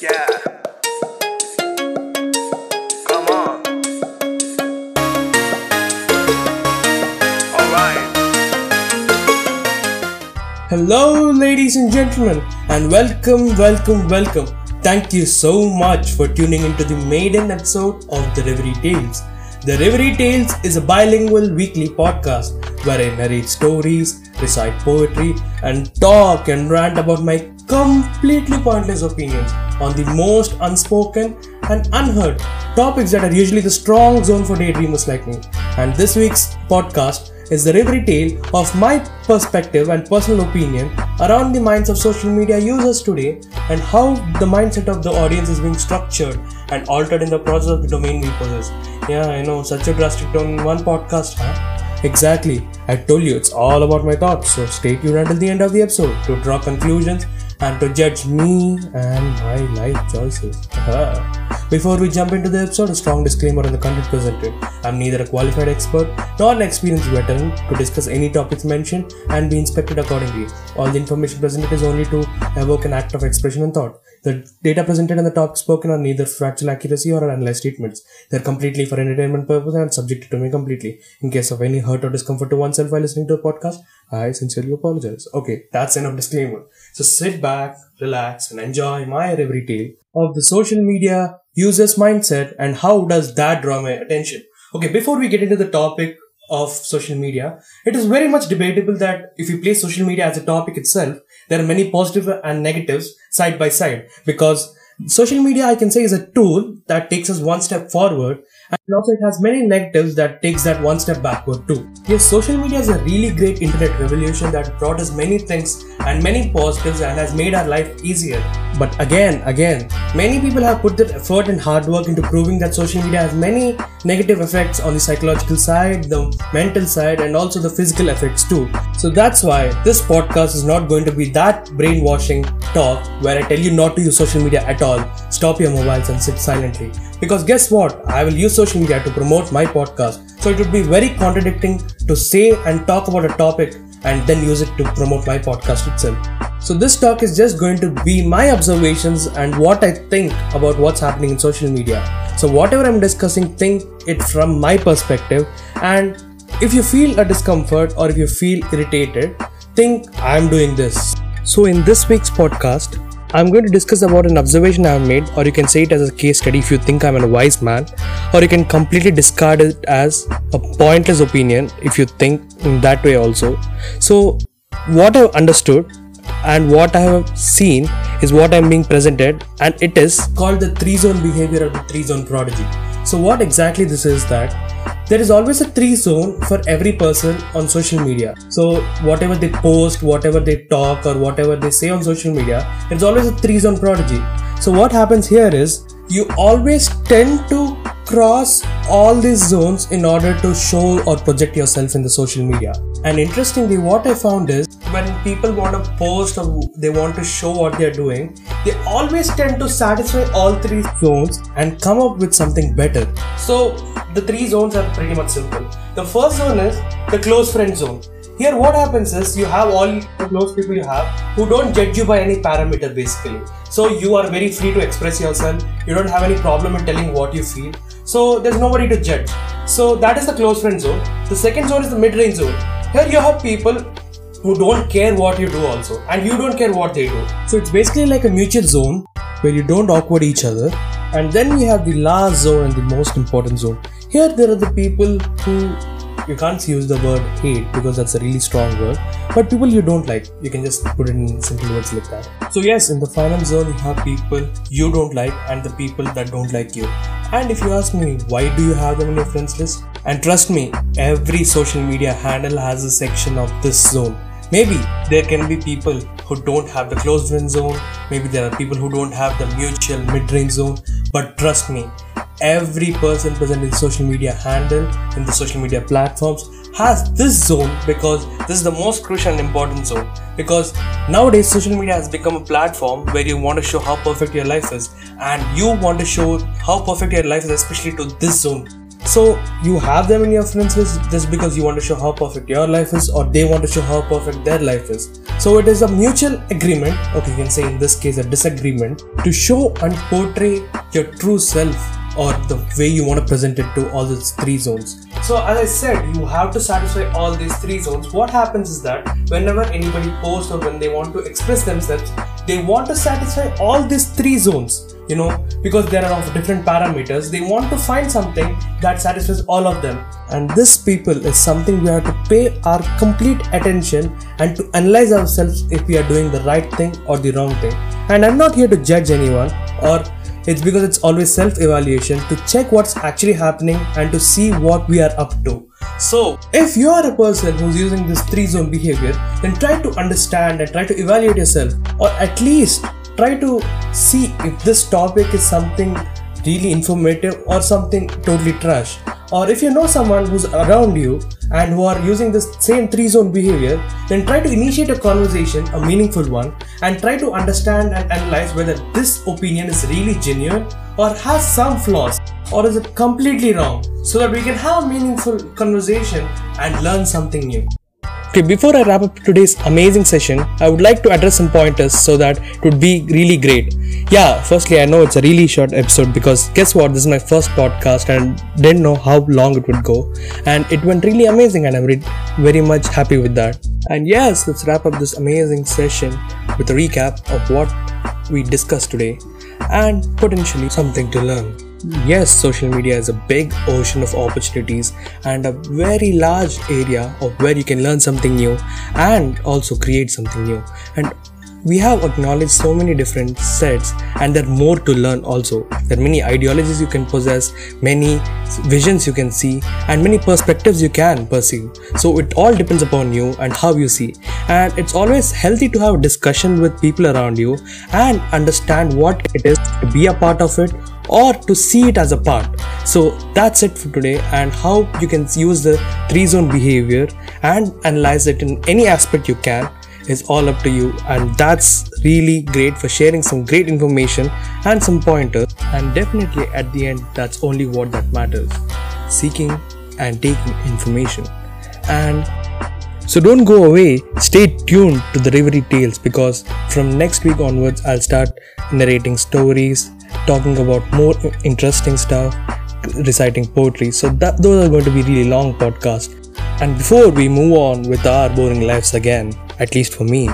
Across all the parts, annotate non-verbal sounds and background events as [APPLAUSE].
Yeah. Hello, ladies and gentlemen, and welcome, welcome, welcome. Thank you so much for tuning into the maiden episode of The Reverie Tales. The Reverie Tales is a bilingual weekly podcast where I narrate stories, recite poetry, and talk and rant about my completely pointless opinions on the most unspoken and unheard topics that are usually the strong zone for daydreamers like me. And this week's podcast is the reverie tale of my perspective and personal opinion around the minds of social media users today and how the mindset of the audience is being structured and altered in the process of the domain we possess. Yeah, I know, such a drastic tone in one podcast, huh? Exactly. I told you it's all about my thoughts, so stay tuned until the end of the episode to draw conclusions and to judge me and my life choices. [LAUGHS] Before we jump into the episode, a strong disclaimer on the content presented. I'm neither a qualified expert nor an experienced veteran to discuss any topics mentioned and be inspected accordingly. All the information presented is only to evoke an act of expression and thought. The data presented and the topics spoken are neither factual accuracy or analyzed statements. They're completely for entertainment purpose and subjected to me completely. In case of any hurt or discomfort to oneself while listening to a podcast, I sincerely apologize. Okay, that's enough disclaimer. So sit back, relax, and enjoy my reverie tale of the social media user's mindset and how does that draw my attention. Okay, before we get into the topic of social media, it is very much debatable that if you place social media as a topic itself, there are many positive and negatives side by side because social media I can say is a tool that takes us one step forward and also it has many negatives that takes that one step backward too. Yes, social media is a really great internet revolution that brought us many things and many positives and has made our life easier. But again, again, many people have put their effort and hard work into proving that social media has many negative effects on the psychological side, the mental side, and also the physical effects too. So that's why this podcast is not going to be that brainwashing talk where I tell you not to use social media at all. Stop your mobiles and sit silently. Because guess what? I will use social media to promote my podcast. So it would be very contradicting to say and talk about a topic and then use it to promote my podcast itself. So this talk is just going to be my observations and what I think about what's happening in social media. So whatever I'm discussing, think it from my perspective and if you feel a discomfort or if you feel irritated, think I'm doing this. So in this week's podcast, I'm going to discuss about an observation I've made, or you can say it as a case study if you think I'm a wise man, or you can completely discard it as a pointless opinion if you think in that way also. So, what I've understood and what I have seen is what I'm being presented, and it is called the three zone behavior of the three zone prodigy. So, what exactly this is that there is always a three zone for every person on social media. So, whatever they post, whatever they talk, or whatever they say on social media, it's always a three zone prodigy. So, what happens here is you always tend to cross all these zones in order to show or project yourself in the social media. And interestingly, what I found is when people want to post or they want to show what they're doing, they always tend to satisfy all three zones and come up with something better. So, the three zones are pretty much simple. The first zone is the close friend zone. Here, what happens is you have all the close people you have who don't judge you by any parameter basically. So, you are very free to express yourself, you don't have any problem in telling what you feel. So, there's nobody to judge. So, that is the close friend zone. The second zone is the mid range zone. Here, you have people who don't care what you do also and you don't care what they do so it's basically like a mutual zone where you don't awkward each other and then we have the last zone and the most important zone here there are the people who you can't use the word hate because that's a really strong word but people you don't like you can just put it in simple words like that so yes in the final zone you have people you don't like and the people that don't like you and if you ask me why do you have them in your friends list? And trust me every social media handle has a section of this zone. Maybe there can be people who don't have the closed friend zone, maybe there are people who don't have the mutual mid range zone, but trust me, every person present in social media handle, in the social media platforms, has this zone because this is the most crucial and important zone. Because nowadays, social media has become a platform where you want to show how perfect your life is, and you want to show how perfect your life is, especially to this zone So you have them in your friends list just because you want to show how perfect your life is, or they want to show how perfect their life is. So it is a mutual agreement, okay, you can say in this case a disagreement, to show and portray your true self or the way you want to present it to all these three zones. So as I said, you have to satisfy all these three zones. What happens is that whenever anybody posts or when they want to express themselves, they want to satisfy all these three zones you know because they are of different parameters they want to find something that satisfies all of them and this people is something we have to pay our complete attention and to analyze ourselves if we are doing the right thing or the wrong thing and i'm not here to judge anyone or it's because it's always self evaluation to check what's actually happening and to see what we are up to. So, if you are a person who's using this three zone behavior, then try to understand and try to evaluate yourself, or at least try to see if this topic is something really informative or something totally trash. Or if you know someone who's around you and who are using this same three zone behavior, then try to initiate a conversation, a meaningful one, and try to understand and analyze whether this opinion is really genuine or has some flaws or is it completely wrong so that we can have a meaningful conversation and learn something new. Okay, before I wrap up today's amazing session, I would like to address some pointers so that it would be really great. Yeah, firstly, I know it's a really short episode because guess what? This is my first podcast and didn't know how long it would go. And it went really amazing, and I'm re- very much happy with that. And yes, let's wrap up this amazing session with a recap of what we discussed today and potentially something to learn. Yes, social media is a big ocean of opportunities and a very large area of where you can learn something new and also create something new. And we have acknowledged so many different sets and there are more to learn also. There are many ideologies you can possess many visions you can see and many perspectives you can perceive. So it all depends upon you and how you see. And it's always healthy to have discussion with people around you and understand what it is to be a part of it or to see it as a part. So that's it for today and how you can use the three zone behavior and analyze it in any aspect you can is all up to you. And that's really great for sharing some great information and some pointers. And definitely at the end that's only what that matters. Seeking and taking information. And so don't go away. Stay tuned to the reverie tales because from next week onwards i'll start narrating stories talking about more interesting stuff reciting poetry so that those are going to be really long podcasts and before we move on with our boring lives again at least for me.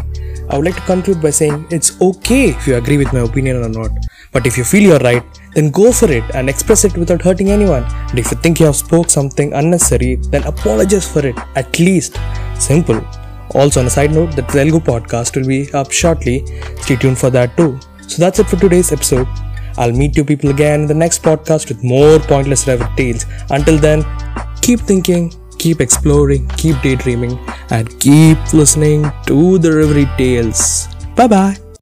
I would like to conclude by saying it's okay if you agree with my opinion or not. But if you feel you're right, then go for it and express it without hurting anyone. And if you think you have spoke something unnecessary, then apologize for it, at least. Simple. Also, on a side note, the Telugu podcast will be up shortly. Stay tuned for that too. So that's it for today's episode. I'll meet you people again in the next podcast with more pointless reverie tales. Until then, keep thinking, keep exploring, keep daydreaming, and keep listening to the Reverie Tales. Bye bye.